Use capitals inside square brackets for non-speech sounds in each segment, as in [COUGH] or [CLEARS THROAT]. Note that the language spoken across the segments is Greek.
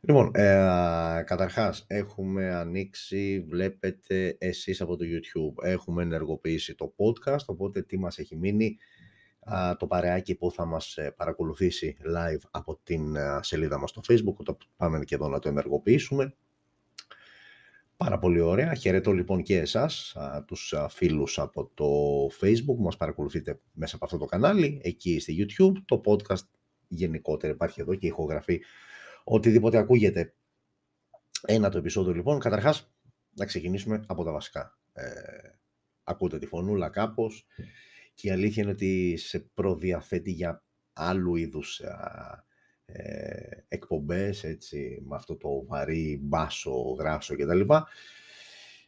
Λοιπόν, ε, καταρχάς έχουμε ανοίξει, βλέπετε εσείς από το YouTube, έχουμε ενεργοποιήσει το podcast, οπότε τι μας έχει μείνει, το παρεάκι που θα μας ε, παρακολουθήσει live από την ε, σελίδα μας στο Facebook, όταν πάμε και εδώ να το ενεργοποιήσουμε. Πάρα πολύ ωραία. Χαιρετώ λοιπόν και εσάς, τους φίλους από το Facebook που μας παρακολουθείτε μέσα από αυτό το κανάλι, εκεί στη YouTube. Το podcast γενικότερα υπάρχει εδώ και ηχογραφή οτιδήποτε ακούγεται. Ένα το επεισόδιο λοιπόν. Καταρχάς, να ξεκινήσουμε από τα βασικά. Ε, ακούτε τη φωνούλα κάπως και η αλήθεια είναι ότι σε προδιαθέτει για άλλου είδους ε, εκπομπές, έτσι, με αυτό το βαρύ μπάσο, γράσο κτλ.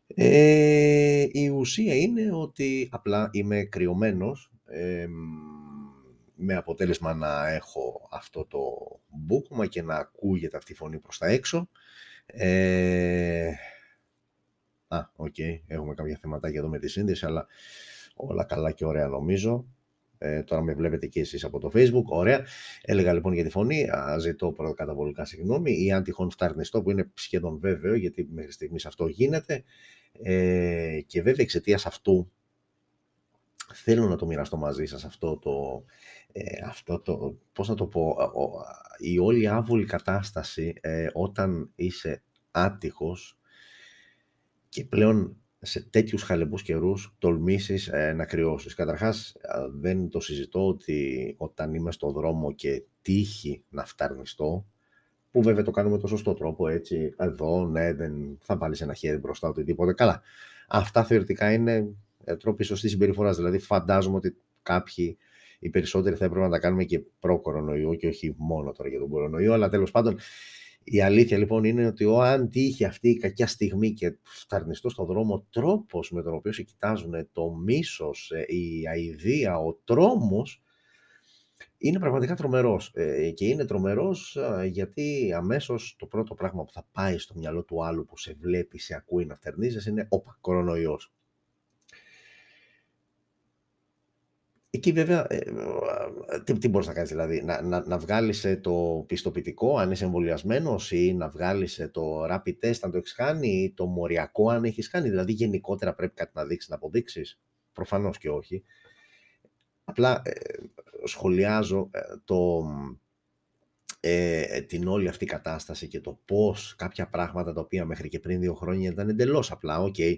Ε, η ουσία είναι ότι απλά είμαι κρυωμένος, ε, με αποτέλεσμα να έχω αυτό το μπούκωμα και να ακούγεται αυτή η φωνή προς τα έξω. Ε, α, OK, okay, έχουμε κάποια θεματάκια εδώ με τη σύνδεση, αλλά όλα καλά και ωραία νομίζω. Ε, τώρα με βλέπετε και εσείς από το facebook, ωραία. Έλεγα λοιπόν για τη φωνή, α, ζητώ προκαταβολικά συγγνώμη, ή αν τυχόν φταρνιστώ που είναι σχεδόν βέβαιο, γιατί μέχρι στιγμής αυτό γίνεται. Ε, και βέβαια εξαιτίας αυτού θέλω να το μοιραστώ μαζί σας αυτό το, ε, αυτό το, πώς να το πω, η όλη άβολη κατάσταση ε, όταν είσαι άτυχος και πλέον σε τέτοιους χαλεπούς καιρούς τολμήσεις ε, να κρυώσεις. Καταρχάς δεν το συζητώ ότι όταν είμαι στο δρόμο και τύχει να φταρνιστώ, που βέβαια το κάνουμε το σωστό τρόπο, έτσι, εδώ, ναι, δεν θα βάλεις ένα χέρι μπροστά, οτιδήποτε. Καλά, αυτά θεωρητικά είναι ε, τρόποι σωστής συμπεριφοράς. Δηλαδή, φαντάζομαι ότι κάποιοι, οι περισσότεροι θα έπρεπε να τα κάνουμε και προ-κορονοϊό και όχι μόνο τώρα για τον κορονοϊό. Αλλά τέλος πάντων, η αλήθεια λοιπόν είναι ότι ο, αν τύχει αυτή η κακιά στιγμή και φταρνιστώ στον δρόμο, τρόπος με τον οποίο σε κοιτάζουν, το μίσος, ε, η αηδία, ο τρόμος, είναι πραγματικά τρομερός ε, και είναι τρομερός γιατί αμέσως το πρώτο πράγμα που θα πάει στο μυαλό του άλλου που σε βλέπει, σε ακούει να φτερνίζεσαι είναι «Όπα, κορονοϊός». Εκεί βέβαια, ε, ε, τι, τι μπορείς να κάνεις δηλαδή, να, να, να βγάλεις ε, το πιστοποιητικό αν είσαι εμβολιασμένος ή να βγάλεις το rapid test αν το έχεις κάνει ή το μοριακό αν έχεις κάνει, δηλαδή γενικότερα πρέπει κάτι να δείξεις, να αποδείξεις, προφανώς και όχι. Απλά σχολιάζω το, ε, την όλη αυτή κατάσταση και το πώς κάποια πράγματα τα οποία μέχρι και πριν δύο χρόνια ήταν εντελώς απλά, OK, okay,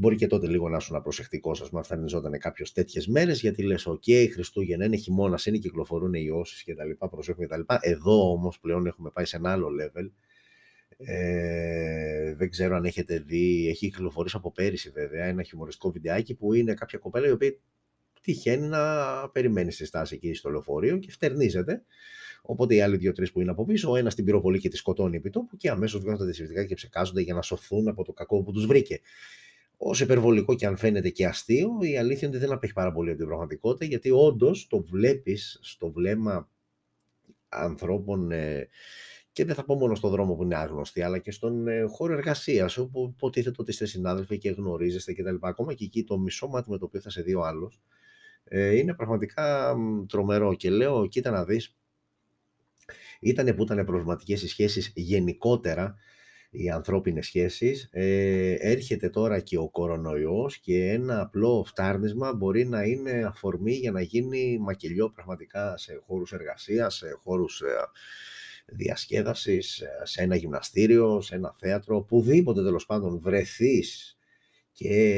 Μπορεί και τότε λίγο να ήσουν προσεκτικό, ας πούμε, φτανιζόταν κάποιος τέτοιες μέρες, γιατί λες: OK, Χριστούγεννα είναι χειμώνας, είναι, κυκλοφορούν οι ιώσεις κτλ. Προσέχουμε κτλ. Εδώ όμως πλέον έχουμε πάει σε ένα άλλο level. Ε, δεν ξέρω αν έχετε δει, έχει κυκλοφορήσει από πέρυσι βέβαια ένα χιουμοριστικό βιντεάκι που είναι κάποια κοπέλα η οποία τυχαίνει να περιμένει στη στάση εκεί στο λεωφορείο και φτερνίζεται. Οπότε οι άλλοι δύο-τρεις που είναι από πίσω, ο ένας την πυροβολεί και τη σκοτώνει επί τόπου και αμέσως βγαίνουν τα αντισηπτικά και ψεκάζονται για να σωθούν από το κακό που τους βρήκε. Όσο υπερβολικό και αν φαίνεται και αστείο, η αλήθεια είναι ότι δεν απέχει πάρα πολύ από την πραγματικότητα, γιατί όντως το βλέπεις στο βλέμμα ανθρώπων ε, και δεν θα πω μόνο στον δρόμο που είναι άγνωστοι, αλλά και στον ε, χώρο εργασίας, όπου υποτίθεται ότι είστε συνάδελφοι και γνωρίζεστε κτλ. Ακόμα και εκεί το μισό μάτι με το οποίο θα σε δει ο άλλος ε, είναι πραγματικά τρομερό. Και λέω, κοίτα να δεις, ήταν που ήταν προβληματικές οι σχέσεις γενικότερα οι ανθρώπινες σχέσεις. Ε, έρχεται τώρα και ο κορονοϊός και ένα απλό φτάρνισμα μπορεί να είναι αφορμή για να γίνει μακελιό πραγματικά σε χώρους εργασίας, σε χώρους ε, διασκέδασης, ε, σε ένα γυμναστήριο, σε ένα θέατρο, οπουδήποτε τέλος πάντων βρεθείς και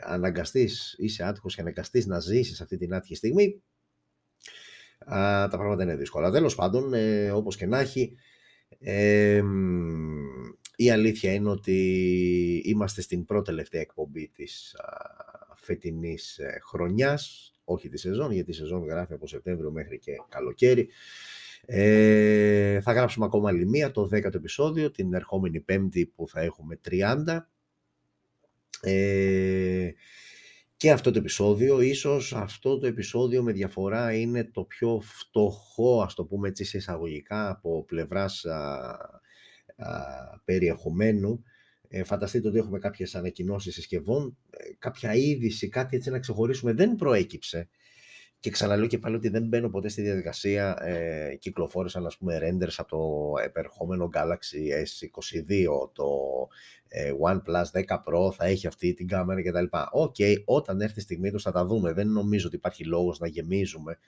αναγκαστείς, είσαι άτυχος και αναγκαστείς να ζήσεις αυτή την άτυχη στιγμή, α, τα πράγματα είναι δύσκολα. Τέλος πάντων, ε, όπως και να έχει, ε, η αλήθεια είναι ότι είμαστε στην πρώτη τελευταία εκπομπή της α, φετινής ε, χρονιάς, όχι τη σεζόν, γιατί η σεζόν γράφει από Σεπτέμβριο μέχρι και καλοκαίρι. Ε, θα γράψουμε ακόμα άλλη μία, το 10ο επεισόδιο, την ερχόμενη πέμπτη που θα έχουμε 30. Ε, και αυτό το επεισόδιο, ίσως αυτό το επεισόδιο με διαφορά είναι το πιο φτωχό, ας το πούμε έτσι σε εισαγωγικά, από πλευράς περιεχομένου. Ε, φανταστείτε ότι έχουμε κάποιες ανακοινώσεις συσκευών, ε, κάποια είδηση, κάτι έτσι να ξεχωρίσουμε δεν προέκυψε. Και ξαναλέω και πάλι ότι δεν μπαίνω ποτέ στη διαδικασία. Ε, κυκλοφόρησαν ας πούμε renders από το επερχόμενο Galaxy S22, το ε, OnePlus 10 Pro θα έχει αυτή την κάμερα κτλ. OK, okay, όταν έρθει η στιγμή τους θα τα δούμε. Δεν νομίζω ότι υπάρχει λόγος να γεμίζουμε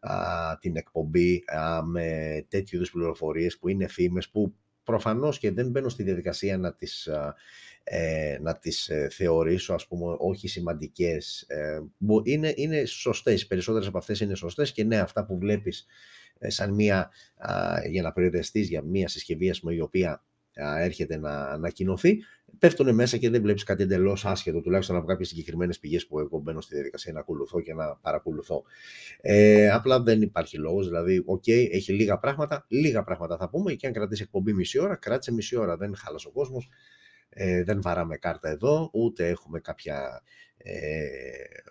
α, την εκπομπή α, με τέτοιου είδους πληροφορίες που είναι φήμες που προφανώς και δεν μπαίνω στη διαδικασία να τις ε, να τις ε, θεωρήσω ας πούμε όχι σημαντικές. Ε, είναι, είναι σωστές, οι περισσότερες από αυτές είναι σωστές και ναι αυτά που βλέπεις ε, σαν μία, για να προϊδεαστείς για μία συσκευή πούμε, η οποία έρχεται να ανακοινωθεί, πέφτουν μέσα και δεν βλέπεις κάτι εντελώς άσχετο, τουλάχιστον από κάποιες συγκεκριμένες πηγές που εγώ μπαίνω στη διαδικασία να ακολουθώ και να παρακολουθώ. Ε, απλά δεν υπάρχει λόγος, δηλαδή, OK, okay, έχει λίγα πράγματα, λίγα πράγματα θα πούμε και αν κρατήσει εκπομπή μισή ώρα, κράτησε μισή ώρα, δεν χάλασε ο κόσμος, ε, δεν βαράμε κάρτα εδώ, ούτε έχουμε κάποια ε,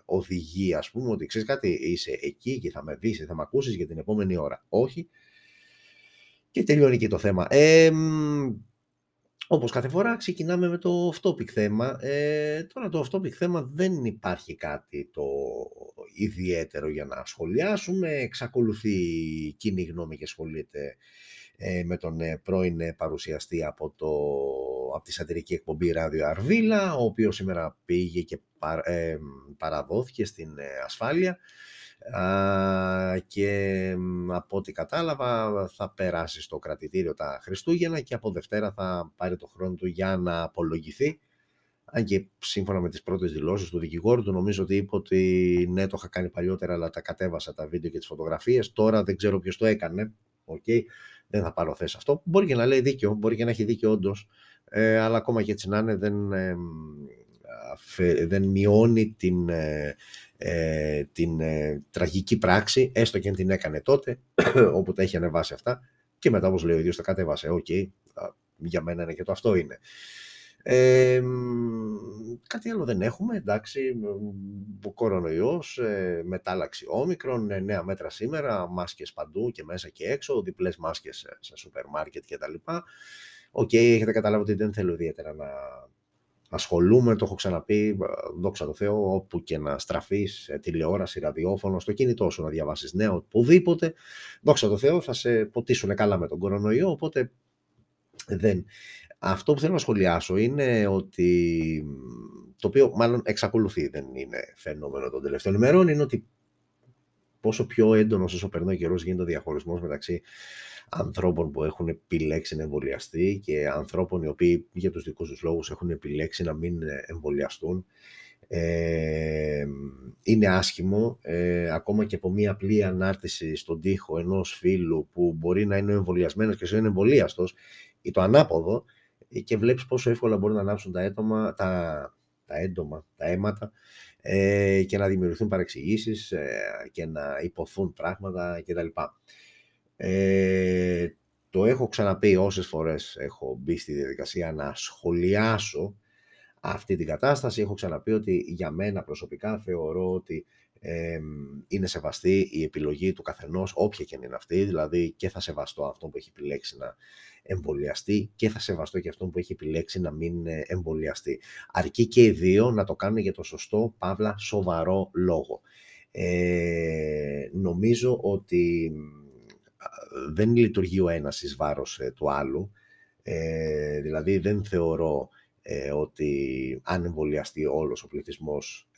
οδηγία, ας πούμε, ότι ξέρεις κάτι, είσαι εκεί και θα με δεις, θα με ακούσεις για την επόμενη ώρα. Όχι. Και τελειώνει και το θέμα. Ε, όπως κάθε φορά ξεκινάμε με το off-topic θέμα. Ε, τώρα το off-topic θέμα δεν υπάρχει κάτι το ιδιαίτερο για να σχολιάσουμε. Εξακολουθεί η κοινή γνώμη και ασχολείται ε, με τον ε, πρώην ε, παρουσιαστή από, το, από τη σατυρική εκπομπή Ράδιο Αρβίλα, ο οποίος σήμερα πήγε και παραδόθηκε στην ασφάλεια και από ό,τι κατάλαβα θα περάσει στο κρατητήριο τα Χριστούγεννα και από Δευτέρα θα πάρει το χρόνο του για να απολογηθεί. Αν και σύμφωνα με τις πρώτες δηλώσεις του δικηγόρου του νομίζω ότι είπε ότι ναι το είχα κάνει παλιότερα αλλά τα κατέβασα τα βίντεο και τις φωτογραφίες. Τώρα δεν ξέρω ποιος το έκανε. Okay δεν θα πάρω θέση αυτό. Μπορεί και να λέει δίκιο, μπορεί και να έχει δίκιο όντως, ε, αλλά ακόμα και έτσι να είναι δεν, ε, δεν μειώνει την, ε, ε την ε, τραγική πράξη, έστω και αν την έκανε τότε, [CLEARS THROAT] όπου τα έχει ανεβάσει αυτά και μετά όπως λέει ο ίδιος τα κατέβασε. OK, okay, για μένα είναι και το αυτό είναι. Ε, κάτι άλλο δεν έχουμε, εντάξει, ο κορονοϊός, ε, μετάλλαξη όμικρον, ε, νέα μέτρα σήμερα, μάσκες παντού και μέσα και έξω, διπλές μάσκες σε σούπερ μάρκετ κτλ. OK, okay, έχετε καταλάβει ότι δεν θέλω ιδιαίτερα να ασχολούμαι, το έχω ξαναπεί, δόξα τω Θεώ, όπου και να στραφείς, ε, τηλεόραση, ραδιόφωνο, στο κινητό σου να διαβάσεις νέο, οπουδήποτε, δόξα τω Θεώ, θα σε ποτίσουν καλά με τον κορονοϊό, οπότε δεν. Αυτό που θέλω να σχολιάσω είναι ότι, το οποίο μάλλον εξακολουθεί, δεν είναι φαινόμενο των τελευταίων ημερών, είναι ότι πόσο πιο έντονος όσο περνάει ο καιρός γίνεται ο διαχωρισμός μεταξύ ανθρώπων που έχουν επιλέξει να εμβολιαστεί και ανθρώπων οι οποίοι για τους δικούς τους λόγους έχουν επιλέξει να μην εμβολιαστούν. Ε, είναι άσχημο, ε, ακόμα και από μία απλή ανάρτηση στον τοίχο ενός φίλου που μπορεί να είναι εμβολιασμένος και σε είναι εμβολίαστος ή το ανάποδο, ε, και βλέπεις πόσο εύκολα μπορούν να ανάψουν τα, έτομα, τα, τα έντομα, τα αίματα ε, και να δημιουργηθούν παρεξηγήσεις ε, και να υποθούν πράγματα κτλ. Ε, το έχω ξαναπεί όσες φορές έχω μπει στη διαδικασία να σχολιάσω αυτή την κατάσταση. Έχω ξαναπεί ότι για μένα προσωπικά θεωρώ ότι είναι σεβαστή η επιλογή του καθενός, όποια και αν είναι αυτή, δηλαδή και θα σεβαστώ αυτό που έχει επιλέξει να εμβολιαστεί και θα σεβαστώ και αυτό που έχει επιλέξει να μην ε, εμβολιαστεί. Αρκεί και οι δύο να το κάνουν για το σωστό, παύλα, σοβαρό λόγο. Ε, νομίζω ότι δεν λειτουργεί ο ένας εις βάρος ε, του άλλου, ε, δηλαδή δεν θεωρώ ε, ότι αν εμβολιαστεί όλος ο πληθυσμός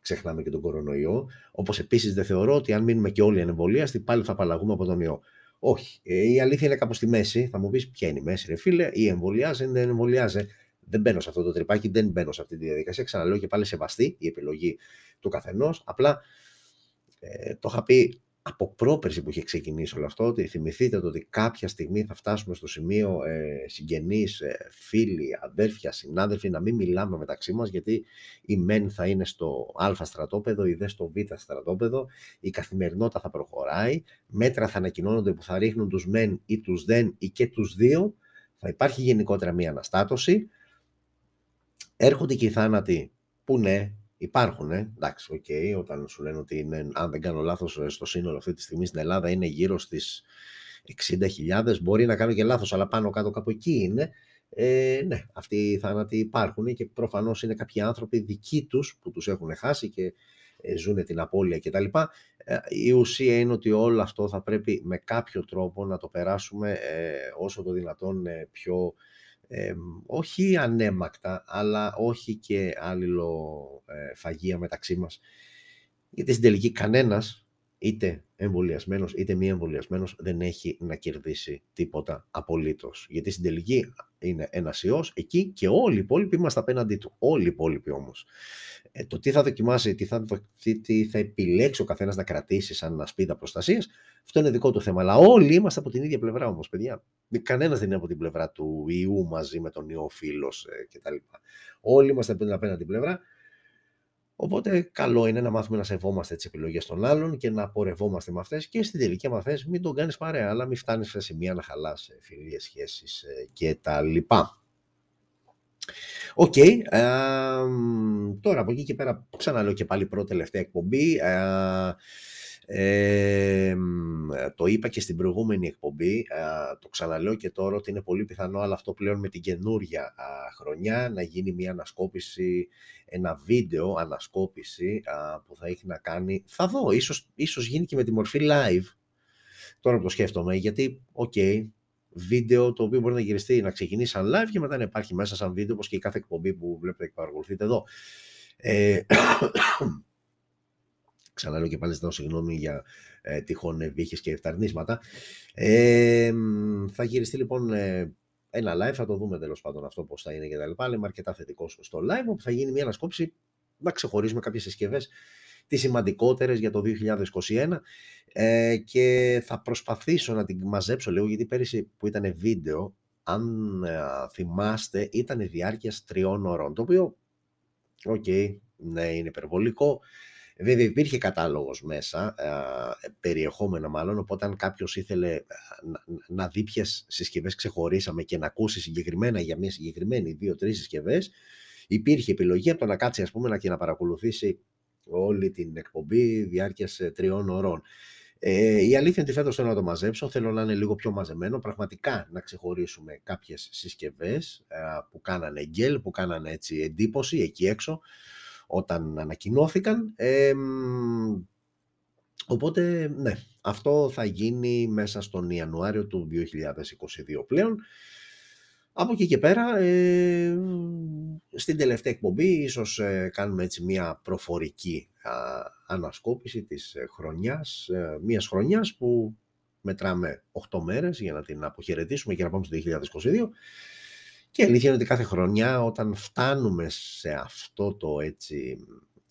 ξεχνάμε και τον κορονοϊό. Όπως επίσης δεν θεωρώ ότι αν μείνουμε και όλοι ανεμβολίαστοι, πάλι θα απαλλαγούμε από τον ιό. Όχι. Ε, η αλήθεια είναι κάπου στη μέση. Θα μου πεις ποια είναι η μέση, ρε φίλε, ή εμβολιάζει, ή δεν εμβολιάζει. Δεν μπαίνω σε αυτό το τρυπάκι, δεν μπαίνω σε αυτή τη διαδικασία. Ξαναλέω και πάλι σεβαστή η επιλογή του καθενός. Απλά ε, το είχα πει από πρόπερση που είχε ξεκινήσει όλο αυτό, ότι θυμηθείτε το ότι κάποια στιγμή θα φτάσουμε στο σημείο ε, συγγενείς, ε, φίλοι, αδέρφια, συνάδελφοι, να μην μιλάμε μεταξύ μας, γιατί η μεν θα είναι στο α στρατόπεδο, η δε στο β στρατόπεδο, η καθημερινότητα θα προχωράει, μέτρα θα ανακοινώνονται που θα ρίχνουν τους μεν ή τους δεν ή και τους δύο, θα υπάρχει γενικότερα μια αναστάτωση, έρχονται και οι θάνατοι που ναι, Υπάρχουν, ε. εντάξει, OK, okay, όταν σου λένε ότι είναι, αν δεν κάνω λάθος, ε, στο σύνολο αυτή τη στιγμή στην Ελλάδα είναι γύρω στις 60.000, μπορεί να κάνω και λάθος, αλλά πάνω κάτω κάπου εκεί είναι. Ε, ναι, αυτοί οι θάνατοι υπάρχουν και προφανώς είναι κάποιοι άνθρωποι δικοί τους που τους έχουν χάσει και ε, ζουν την απώλεια κτλ. Ε, η ουσία είναι ότι όλο αυτό θα πρέπει με κάποιο τρόπο να το περάσουμε ε, όσο το δυνατόν πιο, όχι ανέμακτα, αλλά όχι και άλληλο φαγία μεταξύ μας. Γιατί στην τελική κανένας, είτε εμβολιασμένος είτε μη εμβολιασμένος, δεν έχει να κερδίσει τίποτα απολύτως. Γιατί στην τελική είναι ένας ιός εκεί και όλοι οι υπόλοιποι είμαστε απέναντί του. Όλοι οι υπόλοιποι όμως. Ε, το τι θα δοκιμάσει, τι θα, τι, θα επιλέξει ο καθένας να κρατήσει σαν ασπίδα προστασία, αυτό είναι δικό του θέμα. Αλλά όλοι είμαστε από την ίδια πλευρά όμως, παιδιά. Κανένας δεν είναι από την πλευρά του ιού μαζί με τον ιό φίλος ε, κτλ. Όλοι είμαστε από την απέναντι πλευρά. Οπότε καλό είναι να μάθουμε να σεβόμαστε τις επιλογές των άλλων και να πορευόμαστε με αυτές και στην τελική άμα θες μην τον κάνεις παρέα, αλλά μην φτάνεις σε σημεία να χαλάς φιλίες, σχέσεις ε, και τα λοιπά. OK, okay, τώρα από εκεί και πέρα ξαναλέω και πάλι πρώτη τελευταία εκπομπή. Ε, ε, το είπα και στην προηγούμενη εκπομπή, το ξαναλέω και τώρα ότι είναι πολύ πιθανό, αλλά αυτό πλέον με την καινούρια χρονιά να γίνει μια ανασκόπηση, ένα βίντεο ανασκόπηση που θα έχει να κάνει, θα δω, ίσως, ίσως γίνει και με τη μορφή live, τώρα που το σκέφτομαι, γιατί, οκ, βίντεο το οποίο μπορεί να γυριστεί, να ξεκινήσει σαν live και μετά να υπάρχει μέσα σαν βίντεο, όπως και η κάθε εκπομπή που βλέπετε και παρακολουθείτε εδώ. Ε, Ξαναλέω και πάλι ζητάω συγγνώμη για ε, τυχόν βύχες και ευταρνίσματα. Ε, θα γυριστεί λοιπόν ε, ένα live, θα το δούμε τέλος πάντων αυτό πώς θα είναι και τα λοιπά. είμαι αρκετά θετικός στο live, όπου θα γίνει μια ανασκόψη να ξεχωρίσουμε κάποιες συσκευές τις σημαντικότερες για το 2021 ε, και θα προσπαθήσω να την μαζέψω λίγο γιατί πέρυσι που ήταν βίντεο αν ε, θυμάστε ήταν διάρκειας τριών ώρων το οποίο OK, okay, ναι είναι υπερβολικό Βέβαια υπήρχε κατάλογος μέσα, ε, περιεχόμενο μάλλον, οπότε αν κάποιος ήθελε να, να δει ποιες συσκευές ξεχωρίσαμε και να ακούσει συγκεκριμένα για μια συγκεκριμένη δύο-τρεις συσκευές, υπήρχε επιλογή από το να κάτσει ας πούμε και να παρακολουθήσει όλη την εκπομπή διάρκειας τριών ωρών. Ε, η αλήθεια είναι ότι φέτος θέλω να το μαζέψω, θέλω να είναι λίγο πιο μαζεμένο, πραγματικά να ξεχωρίσουμε κάποιες συσκευές ε, που κάνανε γκέλ, που κάνανε έτσι εντύπωση εκεί έξω, όταν ανακοινώθηκαν. οπότε, ναι, αυτό θα γίνει μέσα στον Ιανουάριο του 2022 πλέον. Από εκεί και πέρα, ε, στην τελευταία εκπομπή, ίσως ε, κάνουμε έτσι μια προφορική ανασκόπηση της ε, χρονιάς, ε, μιας χρονιάς που μετράμε 8 μέρες για να την αποχαιρετήσουμε και να πάμε στο 2022 και αλήθεια είναι ότι κάθε χρονιά όταν φτάνουμε σε αυτό το έτσι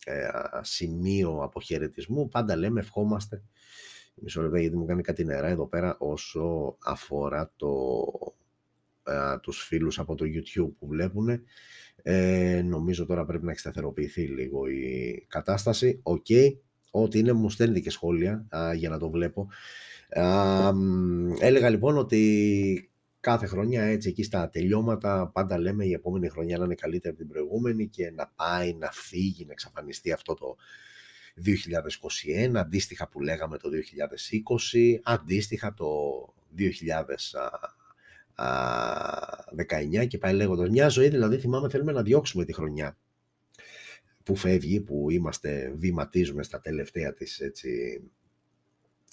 ε, σημείο αποχαιρετισμού πάντα λέμε ευχόμαστε. Μισό λεπτό γιατί μου κάνει κάτι νερά εδώ πέρα όσο αφορά το, ε, τους φίλους από το YouTube που βλέπουν ε, νομίζω τώρα πρέπει να έχει σταθεροποιηθεί λίγο η κατάσταση. OK, okay. ό,τι είναι μου στέλνει και σχόλια για να το βλέπω. Έλεγα λοιπόν ότι κάθε χρονιά έτσι εκεί στα τελειώματα πάντα λέμε η επόμενη χρονιά να είναι καλύτερη από την προηγούμενη και να πάει, να φύγει, να εξαφανιστεί αυτό το 2021, αντίστοιχα που λέγαμε το 2020, αντίστοιχα το 2019 και πάει λέγοντας μια ζωή, δηλαδή θυμάμαι θέλουμε να διώξουμε τη χρονιά που φεύγει, που είμαστε, βηματίζουμε στα τελευταία της έτσι,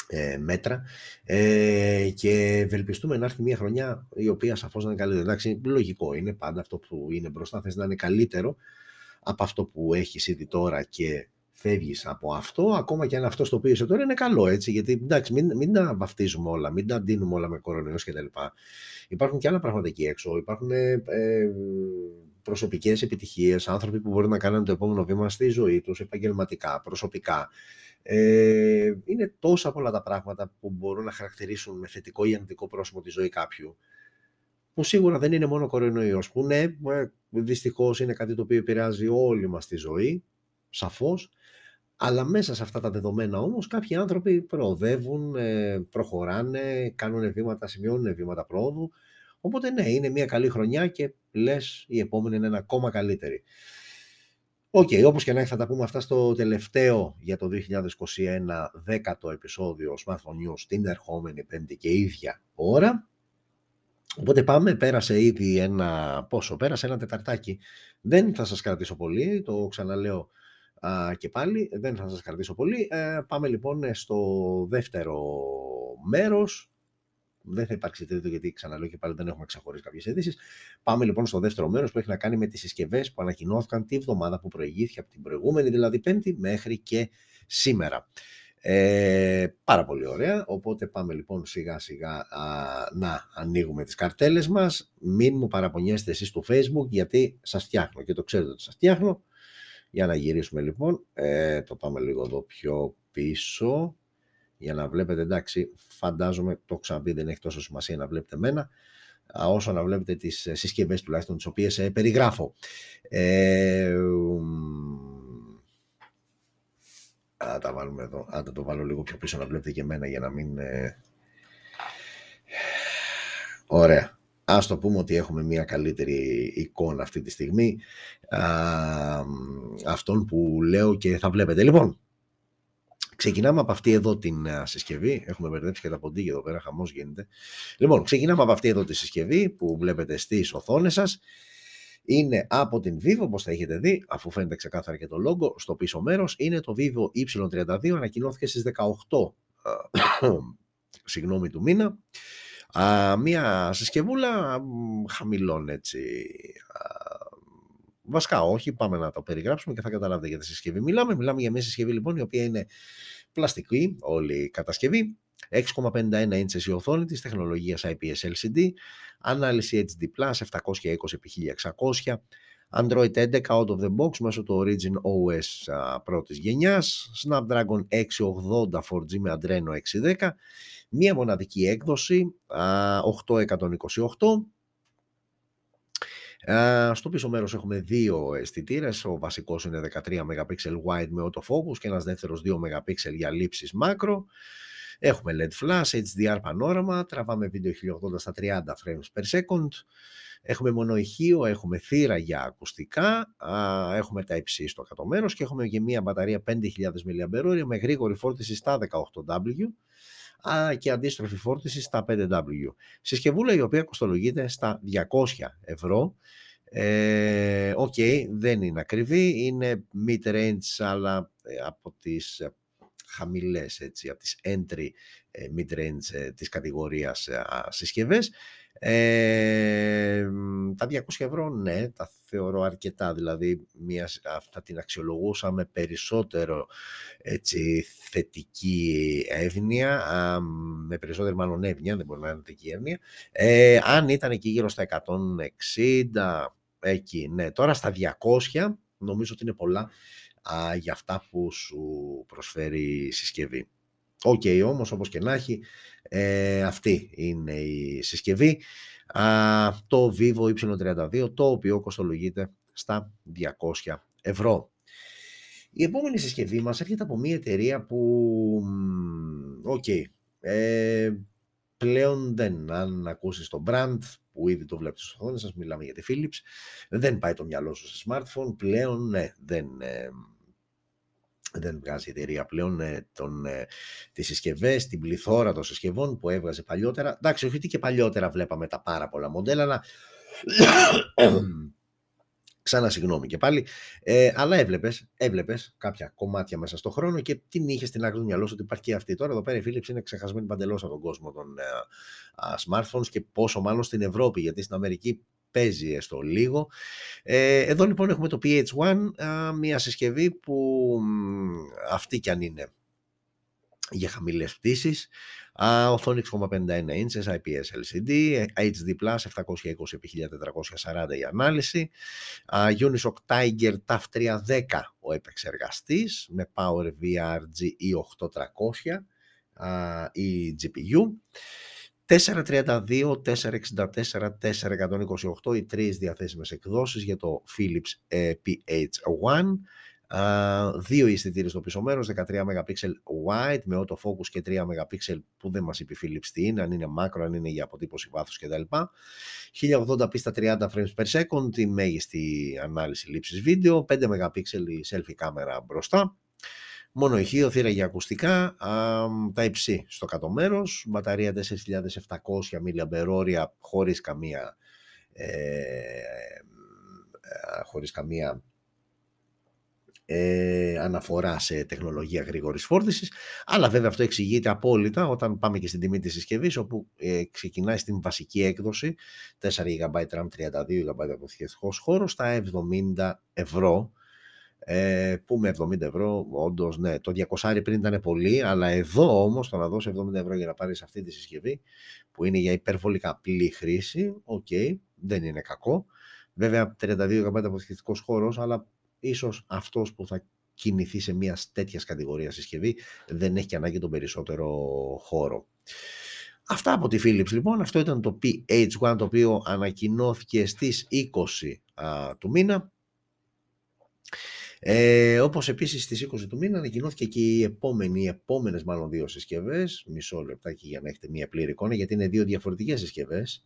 ε, μέτρα. Ε, και ευελπιστούμε να έρθει μια χρονιά η οποία σαφώς να είναι καλύτερη. Εντάξει, λογικό είναι πάντα αυτό που είναι μπροστά, θες να είναι καλύτερο από αυτό που έχεις ήδη τώρα και φεύγεις από αυτό, ακόμα και αν αυτός το οποίο είσαι τώρα είναι καλό, έτσι, γιατί εντάξει, μην, μην τα βαφτίζουμε όλα, μην τα ντύνουμε όλα με κορονοϊός κτλ. Υπάρχουν και άλλα πράγματα εκεί έξω, υπάρχουν ε, ε, προσωπικές επιτυχίες, άνθρωποι που μπορεί να κάνουν το επόμενο βήμα στη ζωή τους, επαγγελματικά, προσωπικά, ε, είναι τόσα πολλά τα πράγματα που μπορούν να χαρακτηρίσουν με θετικό ή αρνητικό πρόσωπο τη ζωή κάποιου, που σίγουρα δεν είναι μόνο κορονοϊός, που ναι, ε, δυστυχώς είναι κάτι το οποίο επηρεάζει όλη μας τη ζωή, σαφώς, αλλά μέσα σε αυτά τα δεδομένα όμως κάποιοι άνθρωποι προοδεύουν, ε, προχωράνε, κάνουν βήματα, σημειώνουν βήματα πρόοδου, οπότε ναι, είναι μια καλή χρονιά και λες η επόμενη είναι ακόμα καλύτερη. OK, okay, όπως και να έχει θα τα πούμε αυτά στο τελευταίο για το 2021 δέκατο επεισόδιο Smartphone News την ερχόμενη πέμπτη και ίδια ώρα. Οπότε πάμε, πέρασε ήδη ένα, πόσο, πέρασε ένα τεταρτάκι. Δεν θα σας κρατήσω πολύ, το ξαναλέω, και πάλι, δεν θα σας κρατήσω πολύ. Ε, πάμε λοιπόν στο δεύτερο μέρος. Δεν θα υπάρξει τρίτο γιατί ξαναλέω και πάλι δεν έχουμε ξεχωρίσει κάποιες ειδήσεις. Πάμε λοιπόν στο δεύτερο μέρος που έχει να κάνει με τις συσκευές που ανακοινώθηκαν τη βδομάδα που προηγήθηκε από την προηγούμενη, δηλαδή Πέμπτη, μέχρι και σήμερα. Ε, πάρα πολύ ωραία, οπότε πάμε λοιπόν σιγά σιγά να ανοίγουμε τις καρτέλες μας. Μην μου παραπονιέστε εσείς στο facebook γιατί σας φτιάχνω και το ξέρετε ότι σας φτιάχνω. Για να γυρίσουμε λοιπόν, ε, το πάμε λίγο εδώ πιο πίσω για να βλέπετε, εντάξει, φαντάζομαι, το ξαναπεί, δεν έχει τόσο σημασία να βλέπετε εμένα, όσο να βλέπετε τις συσκευές τουλάχιστον τις οποίες ε, περιγράφω. Ε, Α, τα βάλουμε εδώ. Άντε το βάλω λίγο πιο πίσω να βλέπετε και εμένα για να μην... Ε... Ωραία. Ας το πούμε ότι έχουμε μια καλύτερη εικόνα αυτή τη στιγμή. Α, αυτόν που λέω και θα βλέπετε. Λοιπόν, ξεκινάμε από αυτή εδώ την συσκευή. Έχουμε μπερδέψει και τα ποντίκια εδώ πέρα, χαμός γίνεται. Λοιπόν, ξεκινάμε από αυτή εδώ τη συσκευή που βλέπετε στις οθόνες σας είναι από την Vivo, όπως θα έχετε δει, αφού φαίνεται ξεκάθαρα και το logo, στο πίσω μέρος, είναι το Vivo Y32, ανακοινώθηκε στις 18 [COUGHS] συγγνώμη του μήνα. μία συσκευούλα χαμηλών έτσι, βασικά όχι, πάμε να το περιγράψουμε και θα καταλάβετε για τη συσκευή. Μιλάμε, μιλάμε για μια συσκευή λοιπόν η οποία είναι πλαστική όλη η κατασκευή, 6,51 inches η οθόνη της, τεχνολογίας IPS LCD, ανάλυση HD+, 720x1600, Android 11 out of the box μέσω του Origin OS πρώτης γενιάς, Snapdragon 680 4G με Adreno 610, μία μοναδική έκδοση 8128, στο πίσω μέρος έχουμε δύο αισθητήρες. Ο βασικός είναι 13 MP wide με autofocus και ένας δεύτερος 2 MP για λήψεις macro. Έχουμε LED flash, HDR πανόραμα, τραβάμε βίντεο 1080 στα 30 frames per second. Έχουμε μονοηχείο, έχουμε θύρα για ακουστικά, έχουμε τα υψί στο κάτω μέρος και έχουμε και μια μπαταρία 5.000 mAh με γρήγορη φόρτιση στα 18W και αντίστροφη φόρτιση στα 5W. Συσκευούλα η οποία κοστολογείται στα 200 ευρώ. Ε, OK, okay, δεν είναι ακριβή, είναι mid-range αλλά ε, από τις χαμηλές, έτσι, από τις entry ε, mid-range ε, της κατηγορίας ε, συσκευές. Ε, τα 200 ευρώ, ναι, τα θεωρώ αρκετά, δηλαδή μια, αυτά την αξιολογούσα με περισσότερο έτσι, θετική εύνοια, με περισσότερη μάλλον εύνοια, δεν μπορεί να είναι θετική εύνοια, ε, αν ήταν εκεί γύρω στα 160, εκεί, ναι, τώρα στα 200, νομίζω ότι είναι πολλά, α, για αυτά που σου προσφέρει η συσκευή. OK, okay, όμως όπως και να έχει, ε, αυτή είναι η συσκευή. Α, το Vivo Y32, το οποίο κοστολογείται στα 200 ευρώ. Η επόμενη συσκευή μας έρχεται από μια εταιρεία που, OK, okay, ε, πλέον δεν, αν ακούσεις το brand, που ήδη το βλέπετε στο οθόνη σας, μιλάμε για τη Philips, δεν πάει το μυαλό σου σε smartphone, πλέον ναι, δεν, ε, δεν βγάζει η εταιρεία πλέον ε, τον, ε, τις συσκευές, την πληθώρα των συσκευών που έβγαζε παλιότερα. Εντάξει, όχι ότι και παλιότερα βλέπαμε τα πάρα πολλά μοντέλα, αλλά [COUGHS] Ξανά συγγνώμη και πάλι. Ε, αλλά έβλεπες έβλεπες κάποια κομμάτια μέσα στον χρόνο και την είχες στην άκρη του μυαλό ότι υπάρχει και αυτή. Τώρα εδώ πέρα η Philips είναι ξεχασμένη παντελώς από τον κόσμο των ε, smartphones και πόσο μάλλον στην Ευρώπη, γιατί στην Αμερική παίζει έστω λίγο. Ε, εδώ λοιπόν έχουμε το PH1, μια συσκευή που αυτή κι αν είναι για χαμηλές πτήσεις, Uh, οθόνη 6,51 inches, IPS LCD, HD+, 720x1440 η ανάλυση, uh, Unisoc Tiger TAF 310 ο επεξεργαστής με Power VRG E8300 uh, η GPU. 432, 464, 428 οι τρεις διαθέσιμες εκδόσεις για το Philips ε, PH1 δύο αισθητήρες στο πίσω μέρος, 13 MP wide με autofocus και 3 MP που δεν μας είπε η Philips τι είναι, αν είναι macro, αν είναι για αποτύπωση βάθους κτλ. 1080p στα 30 frames per second, η μέγιστη ανάλυση λήψης βίντεο, 5 MP η selfie κάμερα μπροστά. Μόνο ηχείο, θύρα για ακουστικά, τα υψί στο κάτω μέρος, μπαταρία 4700 mAh χωρίς καμία, ε, ε, χωρίς καμία ε, αναφορά σε τεχνολογία γρήγορης φόρτισης. Αλλά βέβαια αυτό εξηγείται απόλυτα όταν πάμε και στην τιμή της συσκευής, όπου ε, ξεκινάει στην βασική έκδοση 4 GB RAM, 32 GB αποθηκευτικό χώρος στα 70 ευρώ. Ε, που με 70 ευρώ, όντως, ναι, το 200 πριν ήταν πολύ, αλλά εδώ όμως το να δώσεις 70 ευρώ για να πάρεις αυτή τη συσκευή, που είναι για υπερβολικά απλή χρήση, OK, okay, δεν είναι κακό. Βέβαια, 32 GB αποθηκευτικός χώρος, αλλά ίσως αυτός που θα κινηθεί σε μια τέτοια κατηγορία συσκευή δεν έχει και ανάγκη τον περισσότερο χώρο. Αυτά από τη Philips λοιπόν, αυτό ήταν το PH1 το οποίο ανακοινώθηκε στις 20 του μήνα. Ε, όπως επίσης στις 20 του μήνα ανακοινώθηκε και η επόμενη, οι επόμενες μάλλον δύο συσκευές, μισό λεπτάκι για να έχετε μια πλήρη εικόνα, γιατί είναι δύο διαφορετικές συσκευές.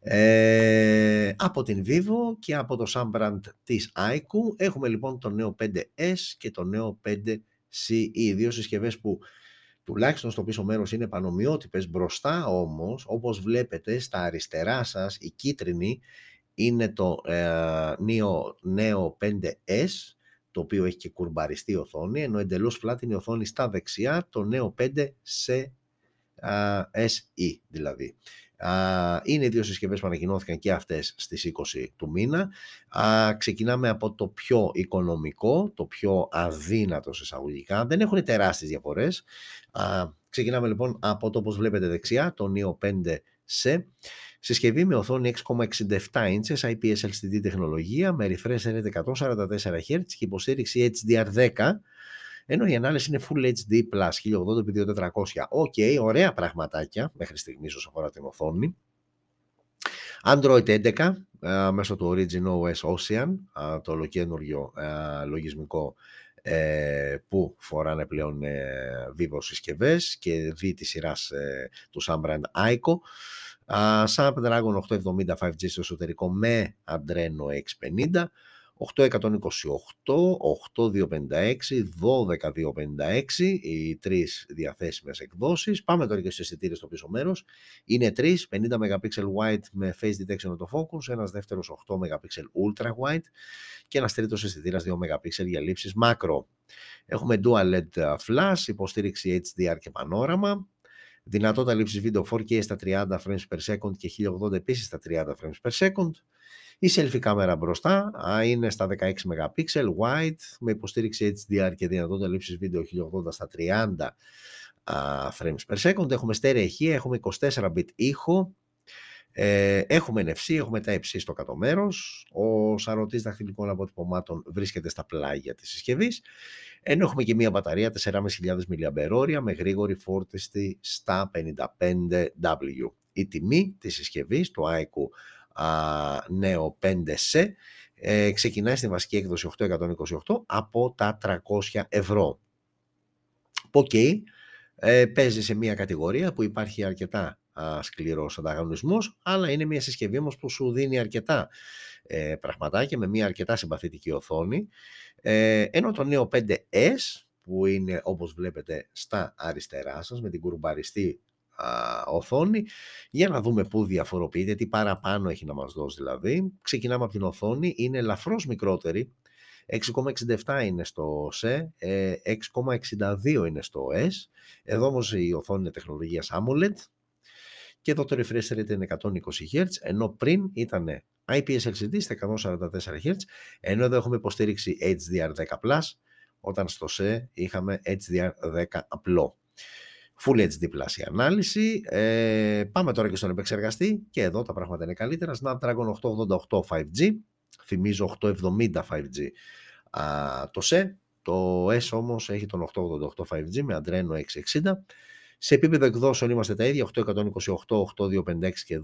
Ε, από την Vivo και από το Sambrand της iQOO έχουμε λοιπόν το νέο 5S και το νέο 5C, οι δύο συσκευές που τουλάχιστον στο πίσω μέρος είναι πανομοιότυπες, μπροστά όμως όπως βλέπετε στα αριστερά σας η κίτρινη είναι το ε, νέο, νέο 5S το οποίο έχει και κουρμπαριστή οθόνη ενώ εντελώς flat είναι η οθόνη στα δεξιά το νέο 5C SE δηλαδή. Είναι δύο συσκευές που ανακοινώθηκαν και αυτές στις 20 του μήνα. Ξεκινάμε από το πιο οικονομικό, το πιο αδύνατο σε εισαγωγικά. Δεν έχουν τεράστιες διαφορές. Ξεκινάμε λοιπόν από το όπως βλέπετε δεξιά, το Neo 5 SE. Συσκευή με οθόνη 6,67 inches IPS LCD τεχνολογία με refresh rate 144 Hz και υποστήριξη HDR10 ενώ η ανάλυση είναι Full HD Plus 1080x2400. OK, okay, ωραία πραγματάκια μέχρι στιγμής όσο αφορά την οθόνη. Android 11 ε, μέσω του Origin OS Ocean, ε, το ολοκαίνουργιο ε, λογισμικό ε, που φοράνε πλέον ε, Vivo συσκευές και δει τη σειράς ε, του Sambrand Ico. Uh, Snapdragon 870 5G στο εσωτερικό με Adreno X50 8128, 8256, 12256, οι τρεις διαθέσιμες εκδόσεις. Πάμε τώρα και στις αισθητήρες στο πίσω μέρος. Είναι τρεις, 50 MP wide με face detection autofocus, ένας δεύτερος 8 MP ultra wide και ένας τρίτος αισθητήρας 2 MP για λήψεις macro. Έχουμε dual LED flash, υποστήριξη HDR και πανόραμα, δυνατότητα λήψης βίντεο 4K στα 30 frames per second και 1080 επίσης στα 30 frames per second. Η selfie κάμερα μπροστά είναι στα 16 MP wide με υποστήριξη HDR και δυνατότητα λήψης βίντεο 1080 στα 30 frames per second. Έχουμε στέρεα ηχεία, έχουμε 24 bit ήχο, ε, έχουμε NFC, έχουμε τα υψί στο κάτω μέρος. Ο σαρωτής δαχτυλικών αποτυπωμάτων βρίσκεται στα πλάγια της συσκευής. Ενώ έχουμε και μία μπαταρία 4.500 mAh με γρήγορη φόρτιστη στα 55W. Η τιμή της συσκευής, το IQ νέο 5C ε, ξεκινάει στην βασική έκδοση 828 από τα 300 ευρώ. Okay, ε, παίζει σε μια κατηγορία που υπάρχει αρκετά α, σκληρός ανταγωνισμός, αλλά είναι μια συσκευή όμως που σου δίνει αρκετά ε, πραγματάκια με μια αρκετά συμπαθητική οθόνη. Ε, ενώ το νέο 5S που είναι όπως βλέπετε στα αριστερά σας με την κουρμπαριστή οθόνη για να δούμε πού διαφοροποιείται, τι παραπάνω έχει να μας δώσει δηλαδή. Ξεκινάμε από την οθόνη, είναι ελαφρώς μικρότερη, 6,67 είναι στο S, 6,62 είναι στο S. Εδώ όμως η οθόνη είναι τεχνολογίας AMOLED και εδώ το refresh rate είναι 120 Hz, ενώ πριν ήταν IPS LCD στα 144 Hz, ενώ εδώ έχουμε υποστήριξη HDR10+, όταν στο S είχαμε HDR10 απλό. Full HD Plus η ανάλυση. Ε, πάμε τώρα και στον επεξεργαστή και εδώ τα πράγματα είναι καλύτερα. Snapdragon 888 5G, θυμίζω 870 5G α, το SE. Το S όμως έχει τον 888 5G με Adreno 660. Σε επίπεδο εκδόσεων είμαστε τα ίδια, 828, 8256 και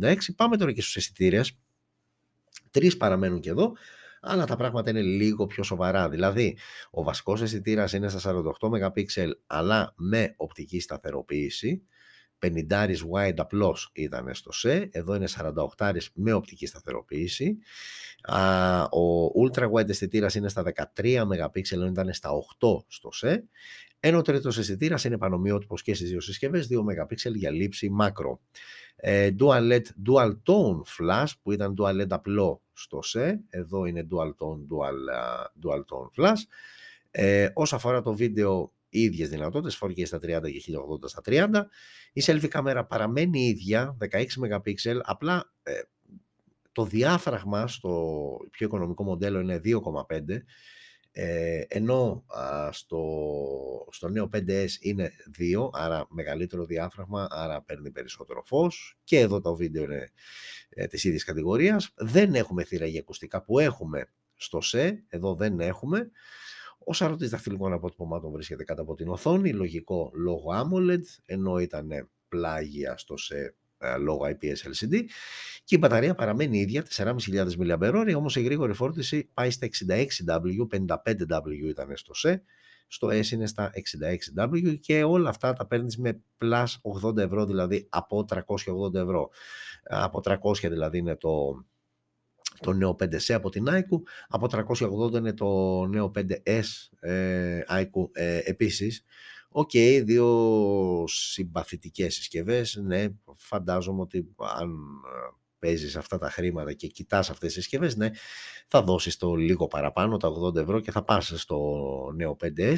12256. Πάμε τώρα και στους αισθητήρε. Τρεις παραμένουν και εδώ αλλά τα πράγματα είναι λίγο πιο σοβαρά. Δηλαδή, ο βασικός αισθητήρας είναι στα 48 MP, αλλά με οπτική σταθεροποίηση. 50 wide απλώς ήταν στο ΣΕ, εδώ είναι 48 με οπτική σταθεροποίηση. Ο ultra wide αισθητήρας είναι στα 13 MP, ενώ ήταν στα 8 στο ΣΕ, Ενώ ο τρίτος αισθητήρα είναι πανομοιότυπος και στις δύο συσκευές, 2 MP για λήψη μάκρο. Ε, dual LED Dual Tone Flash που ήταν Dual LED απλό στο σε, εδώ είναι Dual Tone Dual, dual tone Flash. Ε, όσο αφορά το βίντεο, οι ίδιες δυνατότητες, 4K στα 30 και 1080 στα 30. Η selfie κάμερα παραμένει ίδια, 16 MP, απλά ε, το διάφραγμα στο πιο οικονομικό μοντέλο είναι 2,5 ε, ενώ στο, στο νέο 5S είναι 2, άρα μεγαλύτερο διάφραγμα, άρα παίρνει περισσότερο φως και εδώ το βίντεο είναι ε, της ίδιας κατηγορίας. Δεν έχουμε θύρα για ακουστικά που έχουμε στο ΣΕ, εδώ δεν έχουμε. Ο σαρωτής δαχτυλικών αποτυπωμάτων βρίσκεται κάτω από την οθόνη, λογικό λόγω AMOLED, ενώ ήταν πλάγια στο ΣΕ ε, λόγω IPS LCD και η μπαταρία παραμένει ίδια 4.500 mAh όμως η γρήγορη φόρτιση πάει στα 66W, 55W ήταν στο ΣΕ στο S είναι στα 66W και όλα αυτά τα παίρνεις με plus 80 ευρώ δηλαδή από 380 ευρώ. Από 300 δηλαδή είναι το, το νέο 5C από την IQ, από 380 είναι το νέο 5S ε, IQ ε, επίσης OK, okay, δύο συμπαθητικές συσκευές, ναι, φαντάζομαι ότι αν ε, παίζεις αυτά τα χρήματα και κοιτάς αυτές τις συσκευές, ναι, θα δώσεις το λίγο παραπάνω, τα 80 ευρώ και θα πας στο Neo 5S,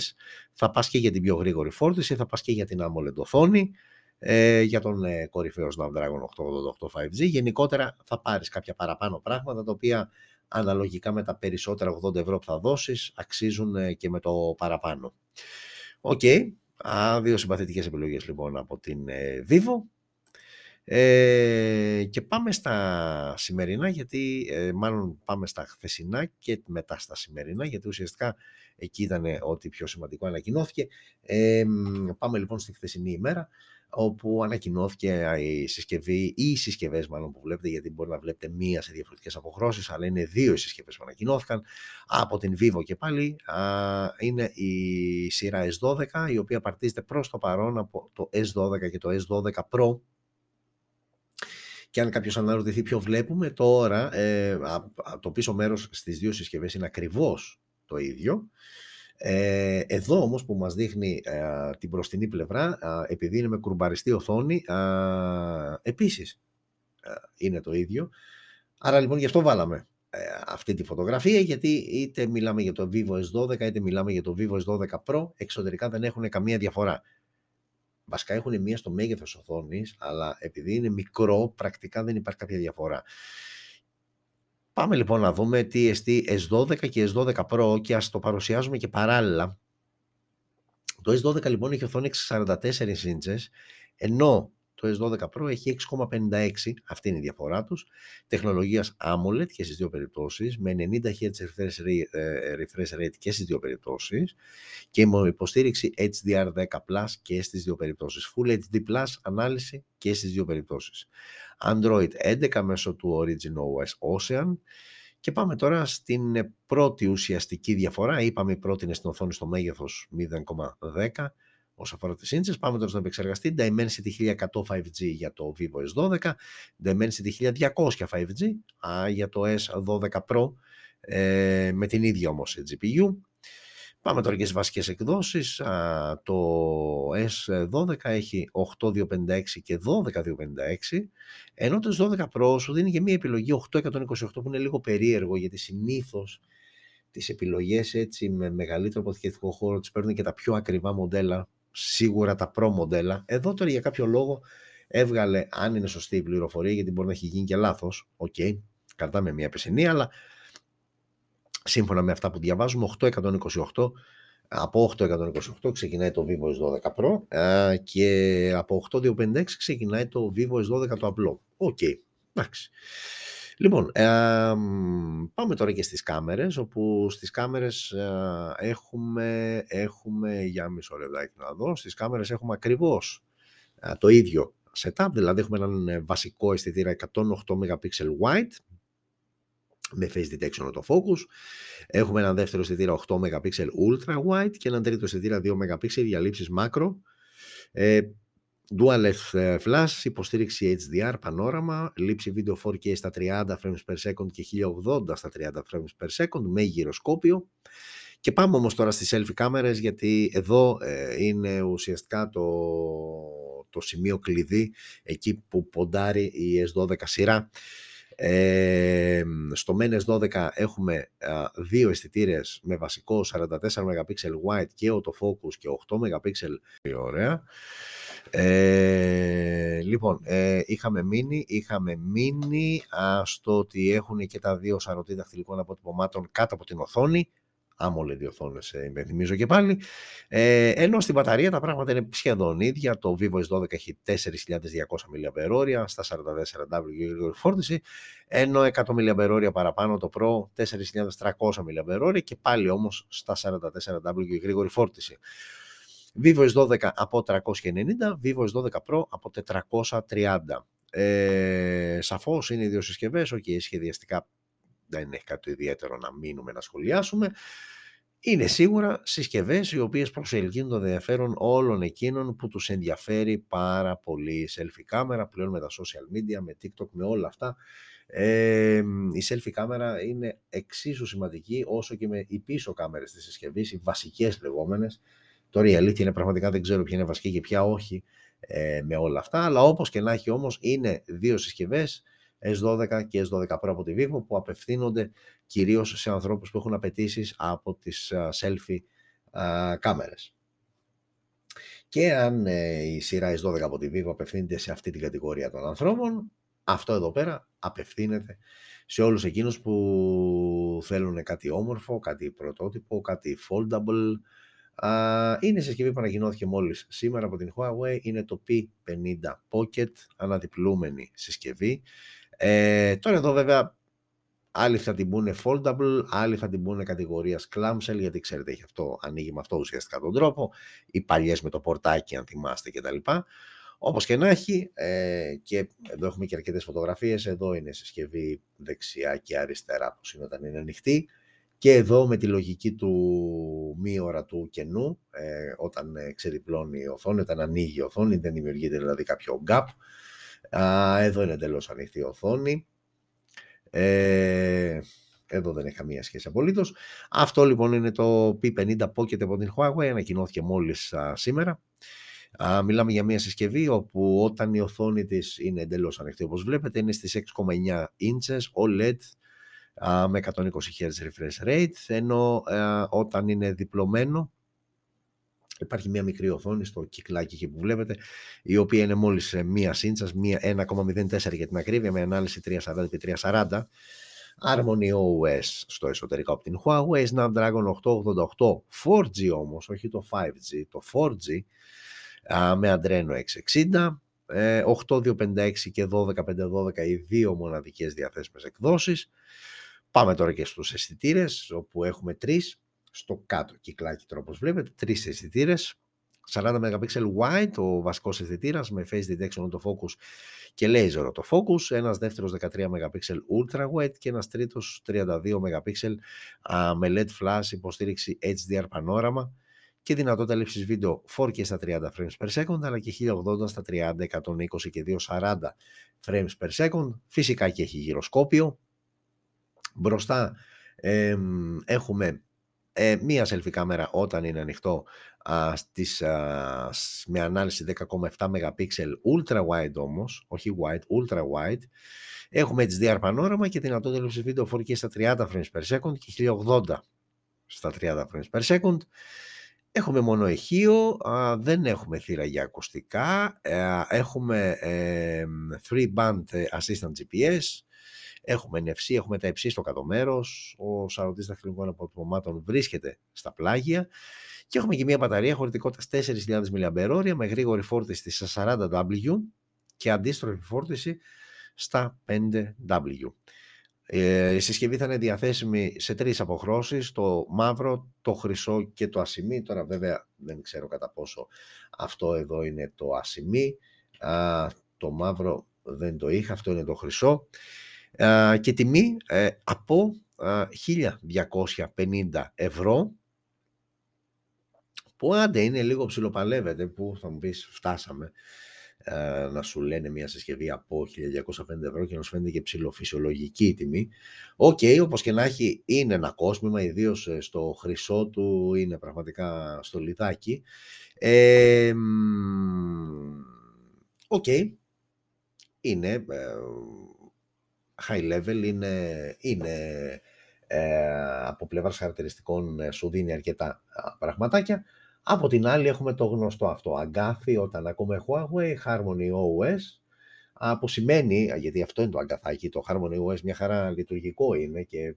θα πας και για την πιο γρήγορη φόρτιση, θα πας και για την AMOLED οθόνη, ε, για τον ε, κορυφαίο Snapdragon 888 5G. Γενικότερα θα πάρεις κάποια παραπάνω πράγματα, τα οποία αναλογικά με τα περισσότερα 80 ευρώ που θα δώσεις, αξίζουν ε, και με το παραπάνω. Οκ, Α, δύο συμπαθητικές επιλογές λοιπόν από την ε, Vivo. Ε, και πάμε στα σημερινά, γιατί ε, μάλλον πάμε στα χθεσινά και μετά στα σημερινά, γιατί ουσιαστικά εκεί ήταν ό,τι πιο σημαντικό ανακοινώθηκε. Ε, πάμε λοιπόν στη χθεσινή ημέρα όπου ανακοινώθηκε η συσκευή ή οι συσκευές μάλλον που βλέπετε γιατί μπορεί να βλέπετε μία σε διαφορετικές αποχρώσεις αλλά είναι δύο οι συσκευές που ανακοινώθηκαν. Από την Vivo και πάλι είναι η σειρά S12 η οποία παρτίζεται προς το παρόν από το S12 και το S12 Pro. Και αν κάποιος αναρωτηθεί ποιο βλέπουμε τώρα ε, το πίσω μέρος στις δύο συσκευές είναι ακριβώς το ίδιο. ε, εδώ όμως που μας δείχνει ε, την μπροστινή πλευρά, ε, επειδή είναι με κουρμπαριστή οθόνη, ε, επίσης είναι το ίδιο. Άρα λοιπόν γι' αυτό βάλαμε αυτή τη φωτογραφία, γιατί είτε μιλάμε για το Vivo S12 είτε μιλάμε για το Vivo S12 Pro, εξωτερικά δεν έχουν καμία διαφορά. Βασικά έχουν μία στο μέγεθος οθόνης, αλλά επειδή είναι μικρό, πρακτικά δεν υπάρχει κάποια διαφορά. Πάμε λοιπόν να δούμε τι εστί S12 και S12 Pro και ας το παρουσιάζουμε και παράλληλα. Το S12 λοιπόν έχει οθόνη 44 inches, ενώ το S12 Pro έχει 6,56, αυτή είναι η διαφορά τους, τεχνολογίας AMOLED και στις δύο περιπτώσεις, με 90 Hz refresh rate και στις δύο περιπτώσεις. Και με υποστήριξη HDR10 και στις δύο περιπτώσεις, Full HD ανάλυση και στις δύο περιπτώσεις. Android 11 μέσω του Origin OS Ocean. Και πάμε τώρα στην πρώτη ουσιαστική διαφορά. Είπαμε η πρώτη είναι στην οθόνη στο μέγεθος 0,10 όσο αφορά τις ίντσες. Πάμε τώρα στον επεξεργαστή. Dimensity 1100 5G για το Vivo S12, Dimensity 1200 5G για το S12 Pro ε, με την ίδια όμως GPU. Πάμε τώρα και στις βασικές εκδόσεις. το S12 έχει 8256 και 12256, ενώ το S12 Pro σου δίνει και μία επιλογή 8128 που είναι λίγο περίεργο γιατί συνήθως τις επιλογές έτσι με μεγαλύτερο αποθηκευτικό χώρο τις παίρνουν και τα πιο ακριβά μοντέλα, σίγουρα τα Pro μοντέλα. Εδώ τώρα για κάποιο λόγο έβγαλε, αν είναι σωστή η πληροφορία, γιατί μπορεί να έχει γίνει και λάθος, OK, okay, κρατάμε μια πισινή, αλλά σύμφωνα με αυτά που διαβάζουμε, 828 από 828 ξεκινάει το Vivo S12 Pro και από 8256 ξεκινάει το Vivo S12 το απλό. OK, okay. εντάξει. Λοιπόν, πάμε τώρα και στις κάμερες, όπου στις κάμερες έχουμε, έχουμε, για μισό λεπτάκι να δω, στις κάμερες έχουμε ακριβώς το ίδιο setup, δηλαδή έχουμε έναν ε, βασικό αισθητήρα 108 MP wide, με face detection autofocus. Έχουμε έναν δεύτερο αισθητήρα 8 MP ultra wide και έναν τρίτο αισθητήρα 2 MP για λήψεις macro. Ε, Dual F flash, υποστήριξη HDR, πανόραμα, λήψη βίντεο 4K στα 30 frames per second και 1080 στα 30 frames per second με γυροσκόπιο Και πάμε όμως τώρα στις selfie κάμερες γιατί εδώ ε, είναι ουσιαστικά το, το σημείο κλειδί εκεί που ποντάρει η S12 σειρά. Ε, στο Menes 12 έχουμε δύο αισθητήρες με βασικό 44 MP wide και autofocus και 8 MP. Ωραία. Ε, λοιπόν, ε, είχαμε μείνει, είχαμε μείνει ας, στο ότι έχουν και τα δύο σαρωτή δαχτυλικών αποτυπωμάτων κάτω από την οθόνη. AMOLED οθόνες, ε, υπενθυμίζω και πάλι. Ε, ενώ στην μπαταρία τα πράγματα είναι σχεδόν ίδια. Το Vivo S12 έχει 4.200 mAh στα 44W γρήγορη φόρτιση, ενώ 100 mAh παραπάνω το Pro 4.300 mAh και πάλι όμως στα 44W γρήγορη φόρτιση. Vivo S12 από 390, Vivo S12 Pro από 430. Ε, σαφώς είναι οι δύο συσκευές, okay, σχεδιαστικά δεν έχει κάτι ιδιαίτερο να μείνουμε να σχολιάσουμε. Είναι σίγουρα συσκευές οι οποίες προσελκύουν το ενδιαφέρον όλων εκείνων που τους ενδιαφέρει πάρα πολύ η selfie κάμερα πλέον με τα social media, με TikTok, με όλα αυτά. Ε, η selfie κάμερα είναι εξίσου σημαντική όσο και με οι πίσω κάμερες της συσκευής, οι βασικές λεγόμενες. Τώρα η αλήθεια είναι πραγματικά δεν ξέρω ποια είναι βασική και ποια όχι ε, με όλα αυτά, αλλά όπως και να έχει όμως είναι δύο συσκευές S12 και S12 Pro από τη Vivo που απευθύνονται κυρίως σε ανθρώπους που έχουν απαιτήσεις από τις selfie κάμερες. Και αν ε, η σειρά S12 από τη Vivo απευθύνεται σε αυτή την κατηγορία των ανθρώπων, αυτό εδώ πέρα απευθύνεται σε όλους εκείνους που θέλουν κάτι όμορφο, κάτι πρωτότυπο, κάτι foldable. Είναι συσκευή που ανακοινώθηκε μόλις σήμερα από την Huawei, είναι το P50 Pocket, αναδιπλούμενη συσκευή. Ε, τώρα εδώ βέβαια άλλοι θα την πούνε foldable, άλλοι θα την πούνε κατηγορία clamshell, γιατί ξέρετε έχει αυτό, ανοίγει με αυτό ουσιαστικά τον τρόπο, οι παλιές με το πορτάκι αν θυμάστε κτλ. Όπως και να έχει, ε, και εδώ έχουμε και αρκετές φωτογραφίες, εδώ είναι συσκευή δεξιά και αριστερά που είναι όταν είναι ανοιχτή, και εδώ με τη λογική του μη του κενού, ε, όταν ε, ξεδιπλώνει η οθόνη, όταν ανοίγει η οθόνη, δεν δημιουργείται δηλαδή κάποιο gap, εδώ είναι εντελώς ανοιχτή η οθόνη. Ε, εδώ δεν έχει καμία σχέση απολύτως. Αυτό λοιπόν είναι το P50 Pocket από την Huawei, ανακοινώθηκε μόλις σήμερα. Α, μιλάμε για μια συσκευή όπου όταν η οθόνη της είναι εντελώς ανοιχτή όπως βλέπετε είναι στις 6,9 inches OLED α, με 120 Hz refresh rate ενώ όταν είναι διπλωμένο Υπάρχει μια μικρή οθόνη στο κυκλάκι εκεί που βλέπετε, η οποία είναι μόλις μία σύντσας, μία 1,04 για την ακρίβεια, με ανάλυση 340x340. Harmony OS στο εσωτερικό από την Huawei, Snapdragon 888 4G όμως, όχι το 5G, το 4G, με Adreno 660, 8256 και 12512 οι δύο μοναδικές διαθέσιμες εκδόσεις. Πάμε τώρα και στους αισθητήρες, όπου έχουμε τρεις στο κάτω κυκλάκι τώρα όπως βλέπετε, τρεις αισθητήρες. 40 MP wide, ο βασικός αισθητήρας με face detection autofocus και laser autofocus, ένας δεύτερος 13 MP ultra wide και ένας τρίτος 32 MP με LED flash υποστήριξη HDR πανόραμα και δυνατότητα λήψης βίντεο 4K στα 30 frames per second αλλά και 1080 στα 30, 120 και 240 frames per second. Φυσικά και έχει γυροσκόπιο. Μπροστά ε, έχουμε ε, μία selfie κάμερα όταν είναι ανοιχτό α, στις, α, με ανάλυση 10,7 MP ultra wide όμως, όχι wide, ultra wide. Έχουμε HDR πανόραμα και δυνατότητα λήψης βίντεο 4K στα 30 frames per second και 1080 στα 30 frames per second. Έχουμε μόνο ηχείο, α, δεν έχουμε θύρα για ακουστικά, ε, έχουμε ε, 3 band assistant GPS, Έχουμε NFC, έχουμε τα υψί στο κάτω μέρος. Ο σαρωτής δαχτυλικών αποτυπωμάτων βρίσκεται στα πλάγια. Και έχουμε και μια μπαταρία χωρητικότητας 4.000 mAh με γρήγορη φόρτιση στα 40W και αντίστροφη φόρτιση στα 5W. Ε, η συσκευή θα είναι διαθέσιμη σε τρεις αποχρώσεις, το μαύρο, το χρυσό και το ασημί. Τώρα βέβαια δεν ξέρω κατά πόσο αυτό εδώ είναι το ασημί. το μαύρο δεν το είχα, αυτό είναι το χρυσό και τιμή ε, από 1.250 ευρώ που άντε είναι λίγο ψιλοπαλεύεται που θα μου πεις φτάσαμε ε, να σου λένε μια συσκευή από 1205 ευρώ και να σου φαίνεται και ψιλοφυσιολογική η τιμή. OK, okay, όπως και να έχει, είναι ένα κόσμημα, ιδίως ε, στο χρυσό του, είναι πραγματικά στολιδάκι. Ε, OK, okay. είναι ε, high level, είναι, είναι ε, από πλευράς χαρακτηριστικών σου δίνει αρκετά πραγματάκια. Από την άλλη έχουμε το γνωστό αυτό, αγκάθι όταν ακούμε Huawei, Harmony OS, που σημαίνει, γιατί αυτό είναι το αγκαθάκι, το Harmony OS μια χαρά λειτουργικό είναι και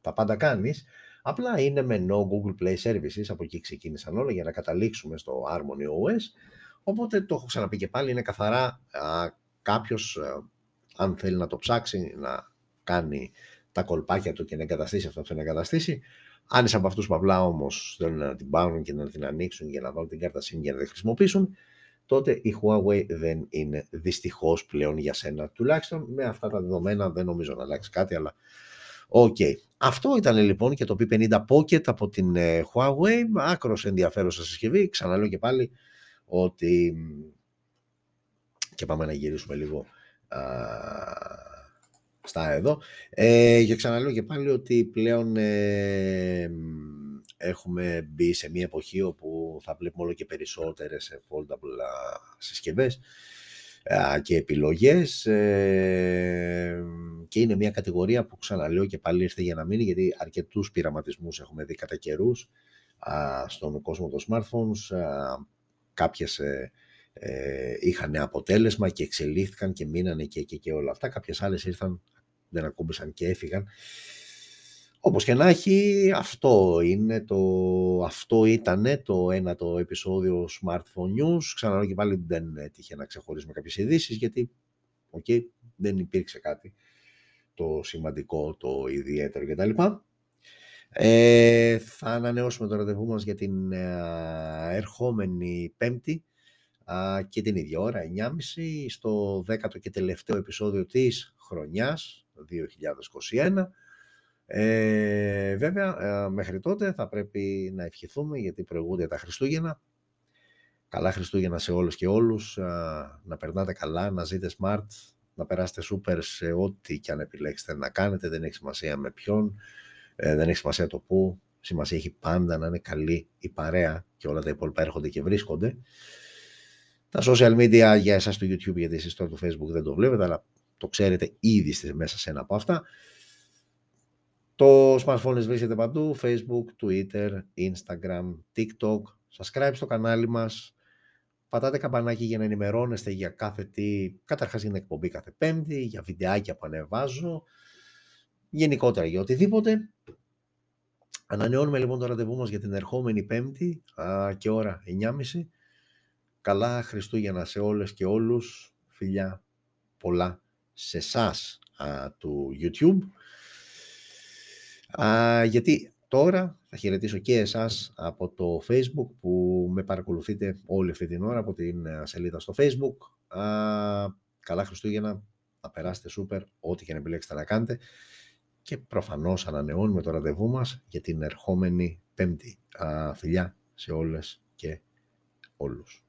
τα πάντα κάνεις, απλά είναι με no Google Play Services, από εκεί ξεκίνησαν όλα για να καταλήξουμε στο Harmony OS, οπότε το έχω ξαναπεί και πάλι, είναι καθαρά α, κάποιος, αν θέλει να το ψάξει, να κάνει τα κολπάκια του και να εγκαταστήσει αυτό που θέλει να εγκαταστήσει, αν είσαι από αυτούς που απλά όμως θέλουν να την πάρουν και να την ανοίξουν για να βάλουν την κάρτα SIM για να την χρησιμοποιήσουν, τότε η Huawei δεν είναι δυστυχώς πλέον για σένα. Τουλάχιστον με αυτά τα δεδομένα δεν νομίζω να αλλάξει κάτι, αλλά οκ. Οκ. Αυτό ήταν λοιπόν και το P50 Pocket από την ε, Huawei. Άκρως ενδιαφέρουσα συσκευή. Ξαναλέω και πάλι ότι. Και πάμε να γυρίσουμε λίγο στα εδώ. Ε, και ξαναλέω και πάλι ότι πλέον ε, έχουμε μπει σε μια εποχή όπου θα βλέπουμε όλο και περισσότερες foldable συσκευές και επιλογές ε, και είναι μια κατηγορία που ξαναλέω και πάλι ήρθε για να μείνει γιατί αρκετούς πειραματισμούς έχουμε δει κατά καιρούς στον κόσμο των smartphones κάποιες ε, ε, είχαν αποτέλεσμα και εξελίχθηκαν και μείνανε και, και, και όλα αυτά κάποιες άλλες ήρθαν δεν ακούμπησαν και έφυγαν. Όπως και να έχει, αυτό είναι το, αυτό ήτανε το ένα το επεισόδιο Smartphone News. Ξαναλέω και πάλι δεν έτυχε να ξεχωρίσουμε κάποιες ειδήσεις γιατί okay, δεν υπήρξε κάτι το σημαντικό, το ιδιαίτερο κτλ. Ε, θα ανανεώσουμε το ραντεβού μας για την ε, ερχόμενη Πέμπτη και την ίδια ώρα, 9.30, στο 10ο και τελευταίο επεισόδιο της χρονιάς, 2021. Ε, βέβαια, ε, μέχρι τότε θα πρέπει να ευχηθούμε γιατί προηγούνται τα Χριστούγεννα. Καλά Χριστούγεννα σε όλους και όλους, να περνάτε καλά, να ζείτε smart, να περάσετε super σε ό,τι και αν επιλέξετε να κάνετε, δεν έχει σημασία με ποιον, ε, δεν έχει σημασία το πού, σημασία έχει πάντα να είναι καλή η παρέα και όλα τα υπόλοιπα έρχονται και βρίσκονται. Τα social media για εσάς στο YouTube, γιατί εσείς τώρα το Facebook δεν το βλέπετε, αλλά το ξέρετε ήδη μέσα σε ένα από αυτά. Το smartphone βρίσκεται παντού, Facebook, Twitter, Instagram, TikTok. Subscribe στο κανάλι μας, πατάτε καμπανάκι για να ενημερώνεστε για κάθε τι, καταρχάς για την εκπομπή κάθε πέμπτη, για βιντεάκια που ανεβάζω, γενικότερα για οτιδήποτε. Ανανεώνουμε λοιπόν το ραντεβού μας για την ερχόμενη πέμπτη α, και ώρα 9.30. Καλά Χριστούγεννα σε όλες και όλους. Φιλιά πολλά σε εσάς του YouTube. Α, γιατί τώρα θα χαιρετήσω και εσάς από το Facebook που με παρακολουθείτε όλη αυτή την ώρα από την σελίδα στο Facebook. Α, καλά Χριστούγεννα, να περάσετε σούπερ, ό,τι και να επιλέξετε να κάνετε. Και προφανώς ανανεώνουμε το ραντεβού μας για την ερχόμενη πέμπτη. Α, φιλιά σε όλες και όλους.